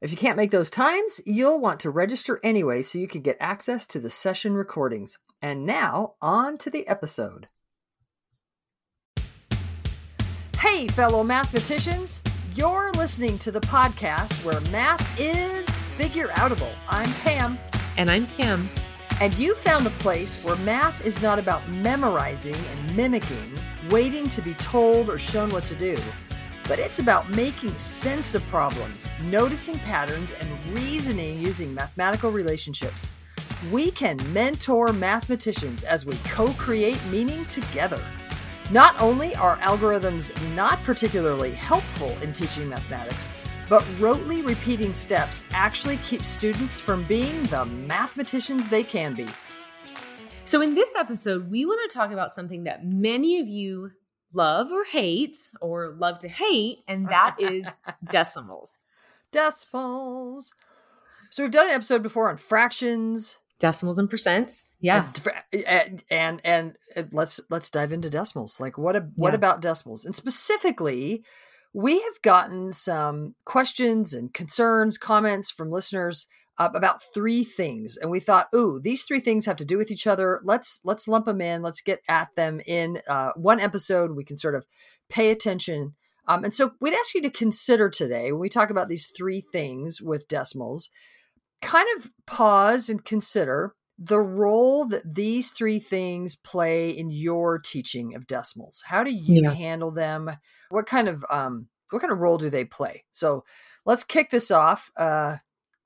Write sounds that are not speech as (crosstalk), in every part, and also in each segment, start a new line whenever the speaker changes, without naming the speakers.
If you can't make those times, you'll want to register anyway so you can get access to the session recordings. And now, on to the episode. Hey, fellow mathematicians! You're listening to the podcast where math is figure outable. I'm Pam.
And I'm Kim.
And you found a place where math is not about memorizing and mimicking, waiting to be told or shown what to do but it's about making sense of problems, noticing patterns, and reasoning using mathematical relationships. We can mentor mathematicians as we co create meaning together. Not only are algorithms not particularly helpful in teaching mathematics, but rotely repeating steps actually keep students from being the mathematicians they can be.
So, in this episode, we want to talk about something that many of you love or hate or love to hate, and that is (laughs) decimals.
Decimals. So we've done an episode before on fractions,
decimals and percents. Yeah,
and and, and, and let's let's dive into decimals. Like what a, what yeah. about decimals? And specifically, we have gotten some questions and concerns, comments from listeners uh, about three things and we thought ooh these three things have to do with each other. Let's let's lump them in. Let's get at them in uh, one episode. We can sort of pay attention. Um, and so we'd ask you to consider today when we talk about these three things with decimals kind of pause and consider the role that these three things play in your teaching of decimals. How do you yeah. handle them? What kind of um what kind of role do they play? So let's kick this off uh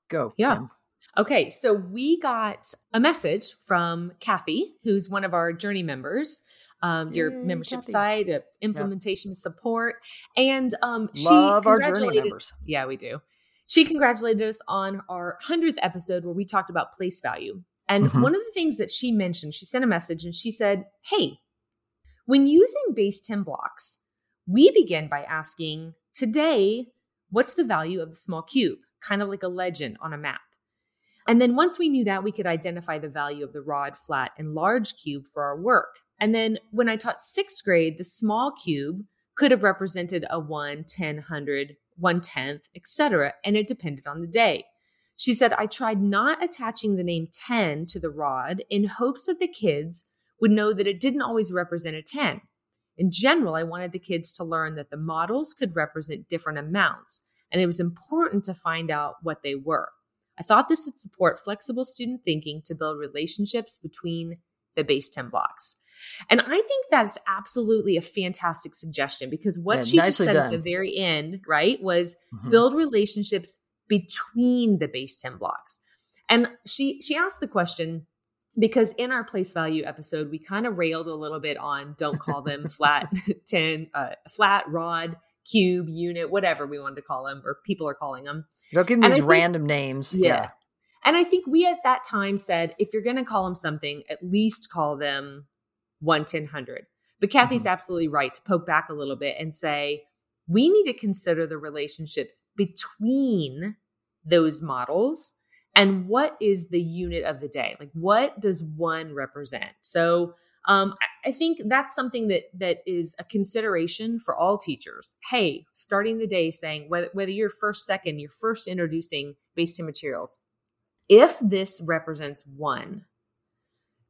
Go.
Yeah. Kim. Okay, so we got a message from Kathy, who's one of our Journey members. Um, your Yay, membership Kathy. site, uh, implementation yep. support, and um, she
love our Journey members.
Yeah, we do. She congratulated us on our hundredth episode where we talked about place value. And mm-hmm. one of the things that she mentioned, she sent a message and she said, "Hey, when using base ten blocks, we begin by asking today, what's the value of the small cube?" Kind of like a legend on a map. And then once we knew that, we could identify the value of the rod, flat, and large cube for our work. And then when I taught sixth grade, the small cube could have represented a 1, 10, 100, 1 tenth, etc. And it depended on the day. She said, I tried not attaching the name 10 to the rod in hopes that the kids would know that it didn't always represent a 10. In general, I wanted the kids to learn that the models could represent different amounts and it was important to find out what they were. I thought this would support flexible student thinking to build relationships between the base 10 blocks. And I think that's absolutely a fantastic suggestion because what yeah, she just said done. at the very end, right, was mm-hmm. build relationships between the base 10 blocks. And she she asked the question because in our place value episode we kind of railed a little bit on don't call them (laughs) flat (laughs) 10 uh, flat rod cube, unit, whatever we wanted to call them, or people are calling them.
Don't give them these think, random names.
Yeah. yeah. And I think we at that time said, if you're going to call them something, at least call them 11000. But Kathy's mm-hmm. absolutely right to poke back a little bit and say, we need to consider the relationships between those models and what is the unit of the day? Like, what does one represent? So, um, I think that's something that that is a consideration for all teachers. Hey, starting the day saying whether, whether you're first, second, you're first introducing base 10 materials. If this represents one,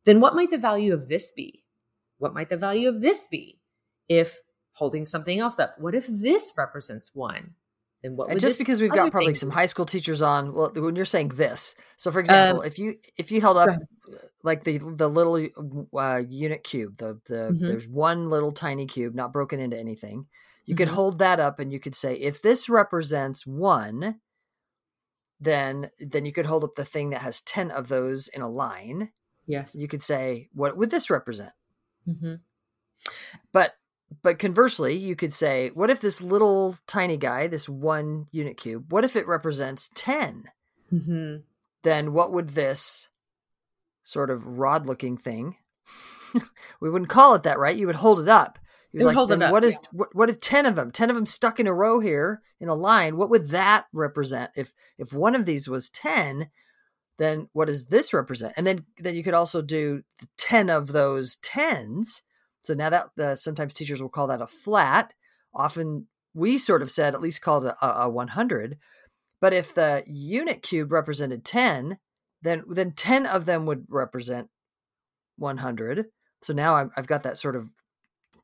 then what might the value of this be? What might the value of this be? If holding something else up, what if this represents one? Then what?
And just because we've got probably some high school teachers on, well, when you're saying this, so for example, um, if you if you held up like the the little uh, unit cube the the mm-hmm. there's one little tiny cube not broken into anything you mm-hmm. could hold that up and you could say if this represents one then then you could hold up the thing that has 10 of those in a line
yes
you could say what would this represent
mm-hmm.
but but conversely you could say what if this little tiny guy this one unit cube what if it represents 10
mm-hmm.
Then what would this sort of rod looking thing (laughs) we wouldn't call it that right? You would hold it up.
You'd like, hold it up,
what is yeah. what, what are 10 of them 10 of them stuck in a row here in a line what would that represent? If if one of these was 10 then what does this represent? And then then you could also do 10 of those 10s so now that uh, sometimes teachers will call that a flat. Often we sort of said at least called a, a 100 but if the unit cube represented 10 then then 10 of them would represent 100 so now I've, I've got that sort of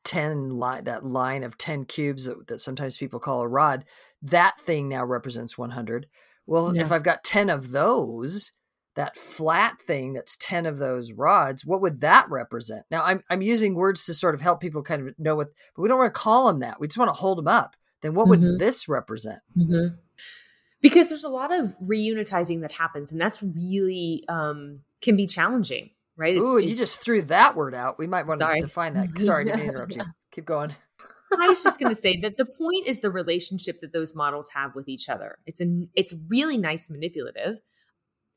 10 line that line of 10 cubes that, that, sometimes people call a rod. That thing now represents 100 well yeah. if i've got 10 of those that flat thing that's 10 of those rods what would that represent now i'm, I'm using words to sort of help people kind of know what but we don't want to call them that we just want to hold them up then what would mm-hmm. this represent
mm-hmm. because there's a lot of reunitizing that happens and that's really um, can be challenging right?
Ooh, it's, you just threw that word out. We might want sorry. to define that. (laughs) Sorry to interrupt you. (laughs) Keep going.
I was just going (laughs) to say that the point is the relationship that those models have with each other. It's a it's really nice manipulative,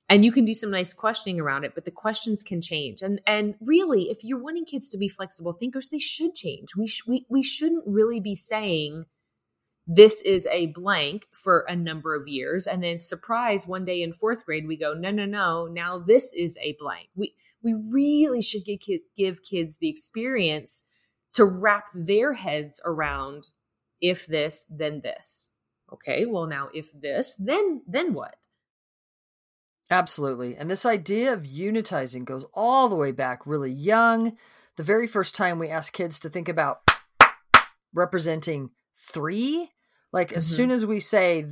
and you can do some nice questioning around it. But the questions can change, and and really, if you're wanting kids to be flexible thinkers, they should change. We sh- we we shouldn't really be saying this is a blank for a number of years and then surprise one day in fourth grade we go no no no now this is a blank we we really should give, give kids the experience to wrap their heads around if this then this okay well now if this then then what
absolutely and this idea of unitizing goes all the way back really young the very first time we ask kids to think about representing three like mm-hmm. as soon as we say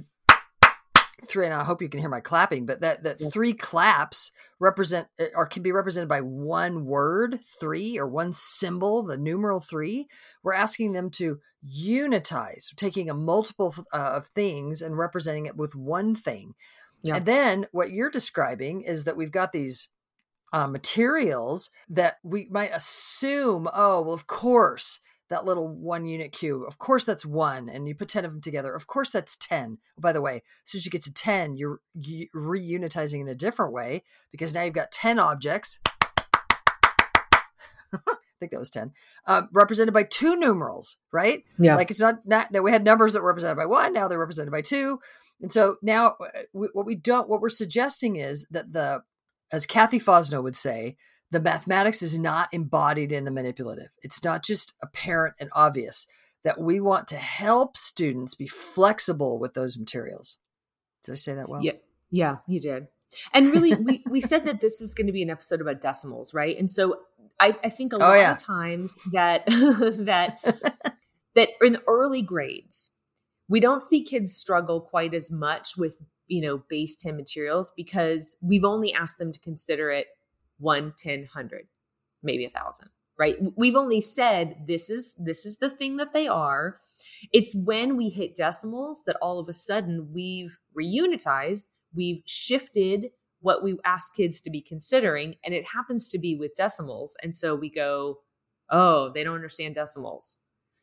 three, and I hope you can hear my clapping, but that that yeah. three claps represent eh, or can be represented by one word, three, or one symbol, the numeral three. We're asking them to unitize, taking a multiple uh, of things and representing it with one thing. Yeah. And then what you're describing is that we've got these uh, materials that we might assume, oh, well, of course, that little one unit cube. Of course, that's one, and you put 10 of them together. Of course, that's 10. By the way, as soon as you get to 10, you're reunitizing in a different way because now you've got 10 objects. (laughs) I think that was 10, uh, represented by two numerals, right?
Yeah.
Like it's not, not, no, we had numbers that were represented by one, now they're represented by two. And so now uh, we, what we don't, what we're suggesting is that the, as Cathy Fosnot would say, the mathematics is not embodied in the manipulative. It's not just apparent and obvious that we want to help students be flexible with those materials. Did I say that well?
Yeah, yeah, you did. And really, we, we (laughs) said that this was going to be an episode about decimals, right? And so I, I think a oh, lot yeah. of times that (laughs) that (laughs) that in the early grades, we don't see kids struggle quite as much with you know base 10 materials because we've only asked them to consider it one, ten, hundred, maybe a thousand, right? We've only said this is this is the thing that they are. It's when we hit decimals that all of a sudden we've reunitized, we've shifted what we ask kids to be considering, and it happens to be with decimals. And so we go, oh, they don't understand decimals.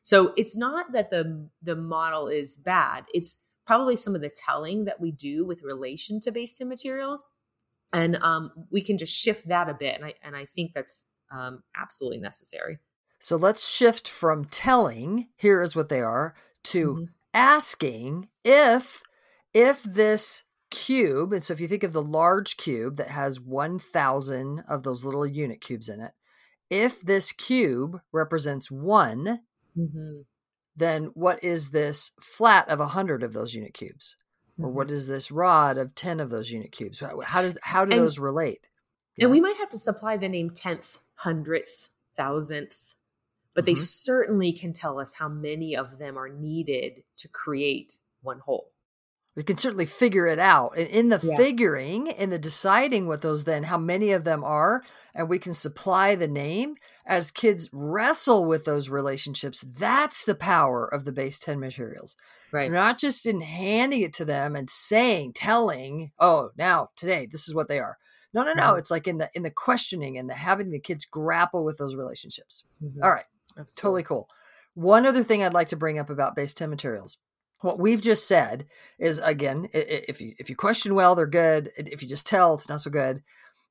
So it's not that the the model is bad. It's probably some of the telling that we do with relation to base 10 materials and um, we can just shift that a bit and i and i think that's um, absolutely necessary
so let's shift from telling here is what they are to mm-hmm. asking if if this cube and so if you think of the large cube that has 1000 of those little unit cubes in it if this cube represents one mm-hmm. then what is this flat of a 100 of those unit cubes or what mm-hmm. is this rod of 10 of those unit cubes how does how do and, those relate
yeah. and we might have to supply the name 10th 100th thousandth but mm-hmm. they certainly can tell us how many of them are needed to create one whole
we can certainly figure it out and in the yeah. figuring in the deciding what those then how many of them are and we can supply the name as kids wrestle with those relationships that's the power of the base 10 materials
Right.
Not just in handing it to them and saying, telling, oh, now today this is what they are. No, no, no. Mm-hmm. It's like in the in the questioning and the having the kids grapple with those relationships. Mm-hmm. All right. Totally cool. One other thing I'd like to bring up about base 10 materials. What we've just said is again, if you if you question well, they're good. If you just tell, it's not so good.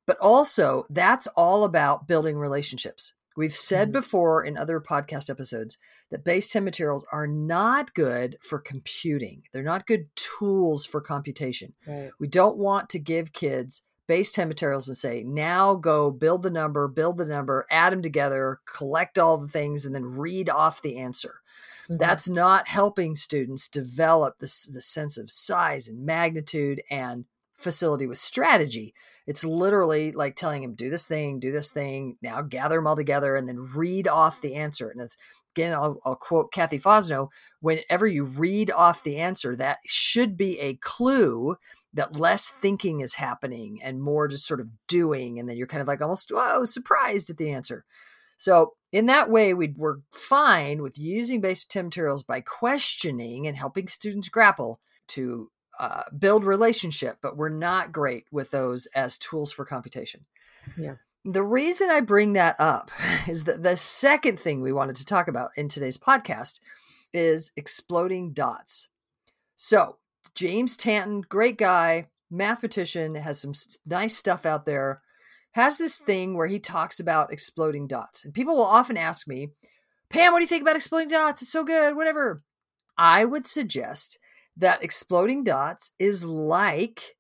But also, that's all about building relationships. We've said mm-hmm. before in other podcast episodes that base 10 materials are not good for computing. They're not good tools for computation. Right. We don't want to give kids base 10 materials and say, now go build the number, build the number, add them together, collect all the things, and then read off the answer. Mm-hmm. That's not helping students develop this the sense of size and magnitude and facility with strategy. It's literally like telling him, do this thing, do this thing, now gather them all together and then read off the answer. And it's again, I'll, I'll quote Cathy Fosnot whenever you read off the answer, that should be a clue that less thinking is happening and more just sort of doing. And then you're kind of like almost, whoa, surprised at the answer. So in that way, we are fine with using base 10 materials by questioning and helping students grapple to uh, build relationship, but we're not great with those as tools for computation.
Yeah.
The reason I bring that up (laughs) is that the second thing we wanted to talk about in today's podcast is exploding dots. So, James Tanton, great guy, mathematician, has some nice stuff out there has this thing where he talks about exploding dots. And people will often ask me, Pam, what do you think about exploding dots? It's so good, whatever. I would suggest that exploding dots is like,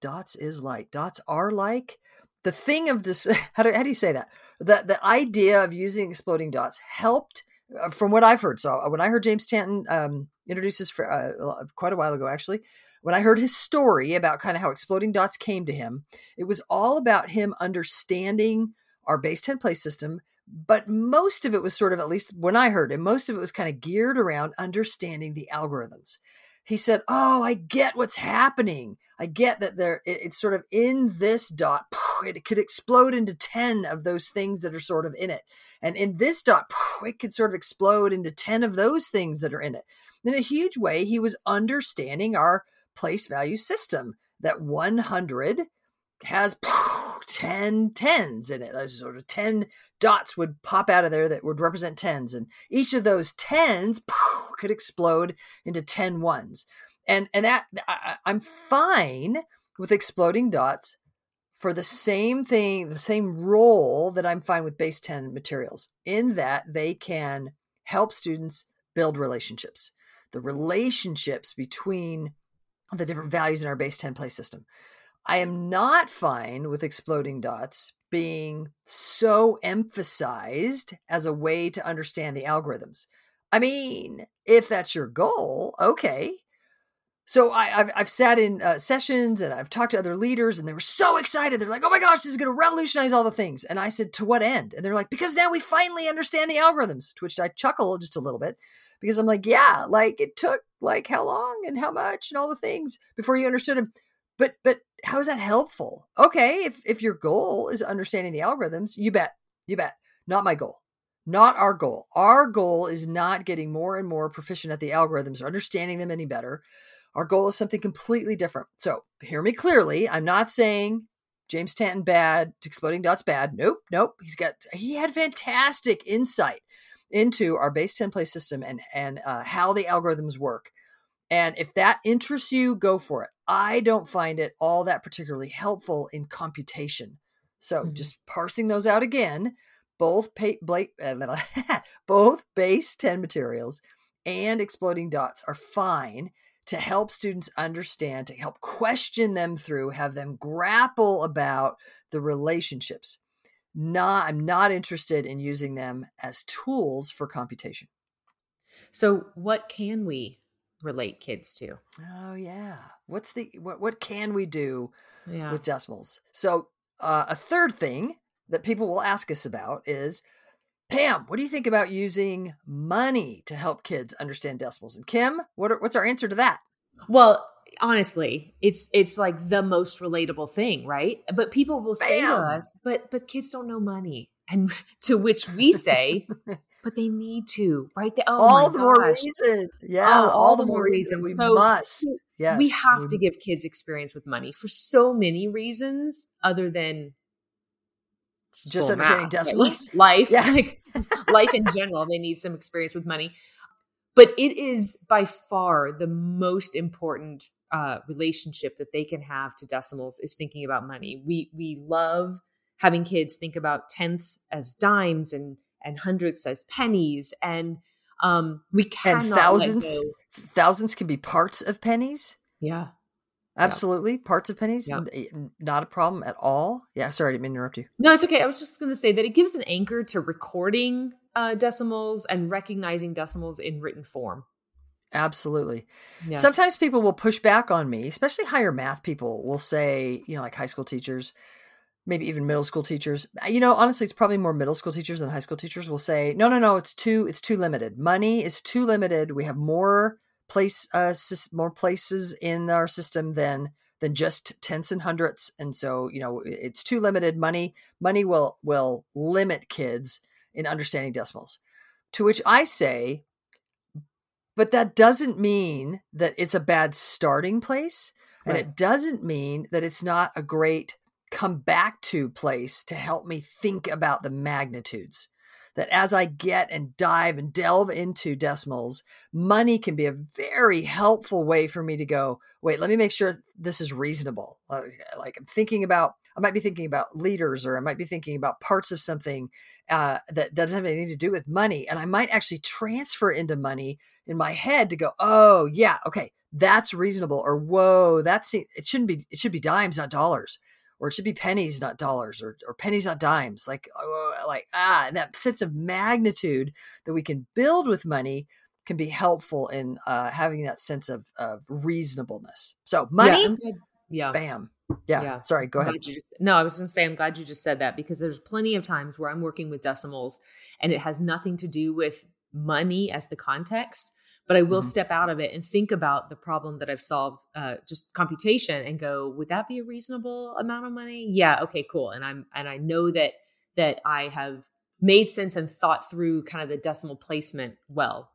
dots is like, dots are like the thing of (laughs) how do, how do you say that? The, the idea of using exploding dots helped uh, from what I've heard. So uh, when I heard James Tanton um, introduce this for uh, quite a while ago, actually, when I heard his story about kind of how exploding dots came to him, it was all about him understanding our base 10 place system. But most of it was sort of, at least when I heard it, most of it was kind of geared around understanding the algorithms. He said, Oh, I get what's happening. I get that there it's sort of in this dot, it could explode into 10 of those things that are sort of in it. And in this dot, it could sort of explode into 10 of those things that are in it. In a huge way, he was understanding our place value system that 100 has (laughs) 10 tens in it. Those sort of 10 dots would pop out of there that would represent tens. And each of those tens (laughs) could explode into 10 ones. And, and that I, I'm fine with exploding dots for the same thing, the same role that I'm fine with base 10 materials, in that they can help students build relationships. The relationships between the different values in our base 10 place system. I am not fine with exploding dots being so emphasized as a way to understand the algorithms. I mean, if that's your goal, okay. So I, have I've sat in uh, sessions and I've talked to other leaders, and they were so excited. They're like, "Oh my gosh, this is going to revolutionize all the things!" And I said, "To what end?" And they're like, "Because now we finally understand the algorithms." To which I chuckle just a little bit because I'm like, "Yeah, like it took like how long and how much and all the things before you understood them. But but how is that helpful? Okay, if if your goal is understanding the algorithms, you bet. You bet. Not my goal. Not our goal. Our goal is not getting more and more proficient at the algorithms or understanding them any better. Our goal is something completely different. So hear me clearly. I'm not saying James Tanton bad, exploding dots bad. Nope, nope. He's got he had fantastic insight into our base 10 place system and and uh, how the algorithms work. And if that interests you go for it. I don't find it all that particularly helpful in computation. So mm-hmm. just parsing those out again both pay, Blake, uh, (laughs) both base 10 materials and exploding dots are fine to help students understand to help question them through have them grapple about the relationships not i'm not interested in using them as tools for computation
so what can we relate kids to
oh yeah what's the what what can we do yeah. with decimals so uh, a third thing that people will ask us about is Pam, what do you think about using money to help kids understand decimals? And Kim, what are, what's our answer to that?
Well, honestly it's it's like the most relatable thing right? But people will say to us but but kids don't know money. And (laughs) to which we say (laughs) but they need to right? They,
oh all the gosh. more reason. Yeah oh, all, all, the, more reason, we so must. yes
we have to give kids experience with money for so many reasons other than
just understanding decimals (laughs)
life yeah. like life in general they need some experience with money. But it is by far the most important uh, relationship that they can have to decimals is thinking about money. We we love having kids think about tenths as dimes and and hundredths as pennies, and um, we cannot
and thousands. Thousands can be parts of pennies.
Yeah,
absolutely, yeah. parts of pennies. Yeah. Not a problem at all. Yeah, sorry, I didn't mean to interrupt you.
No, it's okay. I was just going to say that it gives an anchor to recording uh, decimals and recognizing decimals in written form.
Absolutely. Yeah. Sometimes people will push back on me, especially higher math people will say, you know, like high school teachers, maybe even middle school teachers. You know, honestly, it's probably more middle school teachers than high school teachers will say, no, no, no, it's too, it's too limited. Money is too limited. We have more place, uh, more places in our system than than just tenths and hundredths, and so you know, it's too limited. Money, money will will limit kids in understanding decimals. To which I say, but that doesn't mean that it's a bad starting place. And it doesn't mean that it's not a great come back to place to help me think about the magnitudes. That as I get and dive and delve into decimals, money can be a very helpful way for me to go, wait, let me make sure this is reasonable. Like I'm thinking about I might be thinking about leaders, or I might be thinking about parts of something uh, that doesn't have anything to do with money. And I might actually transfer into money in my head to go, oh, yeah, okay, that's reasonable. Or, whoa, that's it shouldn't be, it should be dimes, not dollars. Or it should be pennies, not dollars, or, or pennies, not dimes. Like, oh, like ah, and that sense of magnitude that we can build with money can be helpful in uh, having that sense of, of reasonableness. So money, yeah, yeah. bam, yeah. yeah. Sorry, go ahead.
Just, no, I was going to say, I'm glad you just said that because there's plenty of times where I'm working with decimals and it has nothing to do with money as the context, but I will mm-hmm. step out of it and think about the problem that I've solved, uh, just computation and go, would that be a reasonable amount of money? Yeah. Okay, cool. And I'm, and I know that, that I have made sense and thought through kind of the decimal placement well.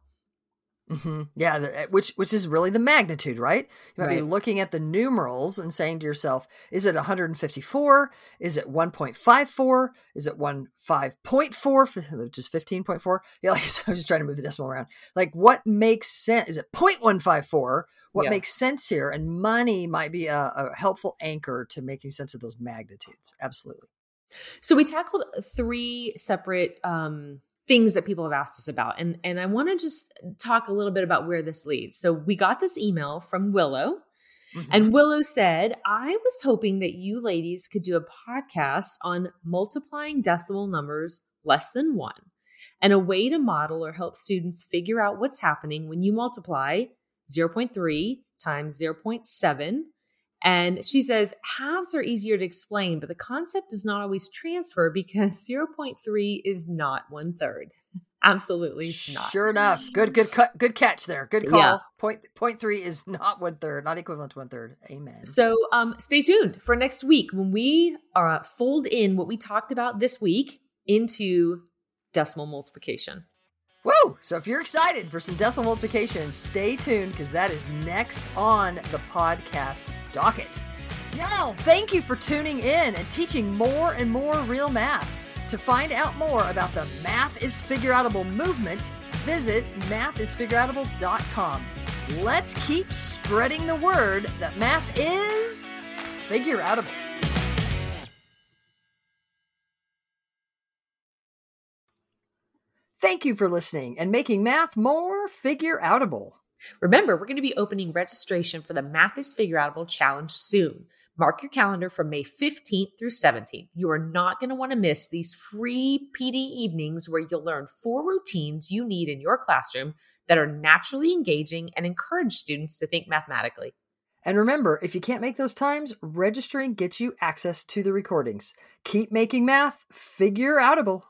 Mm-hmm. Yeah, the, eh, which which is really the magnitude, right? You might right. be looking at the numerals and saying to yourself, "Is it 154? Is it 1.54? Is it 15.4? Which is 15.4? (laughs) Yeah, like so I'm just trying to move the decimal around. Like, what makes sense? Is it 0.154? What yeah. makes sense here? And money might be a, a helpful anchor to making sense of those magnitudes. Absolutely.
So we tackled three separate um, things that people have asked us about. And, and I want to just talk a little bit about where this leads. So we got this email from Willow. Mm-hmm. And Willow said, I was hoping that you ladies could do a podcast on multiplying decimal numbers less than one and a way to model or help students figure out what's happening when you multiply 0.3 times 0.7 and she says halves are easier to explain, but the concept does not always transfer because (laughs) 0.3 is not one third. (laughs) Absolutely not.
Sure enough. Good, good cut. Good catch there. Good call. Yeah. Point, point three is not one third, not equivalent to one third. Amen.
So um, stay tuned for next week when we uh, fold in what we talked about this week into decimal multiplication.
Woo! So if you're excited for some decimal multiplication, stay tuned because that is next on the podcast docket. Y'all, thank you for tuning in and teaching more and more real math. To find out more about the Math is Figureoutable movement, visit mathisfigureoutable.com. Let's keep spreading the word that math is figureoutable. Thank you for listening and making math more figure outable.
Remember, we're going to be opening registration for the Math is Figure Outable Challenge soon. Mark your calendar from May 15th through 17th. You are not going to want to miss these free PD evenings where you'll learn four routines you need in your classroom that are naturally engaging and encourage students to think mathematically.
And remember, if you can't make those times, registering gets you access to the recordings. Keep making math figure outable.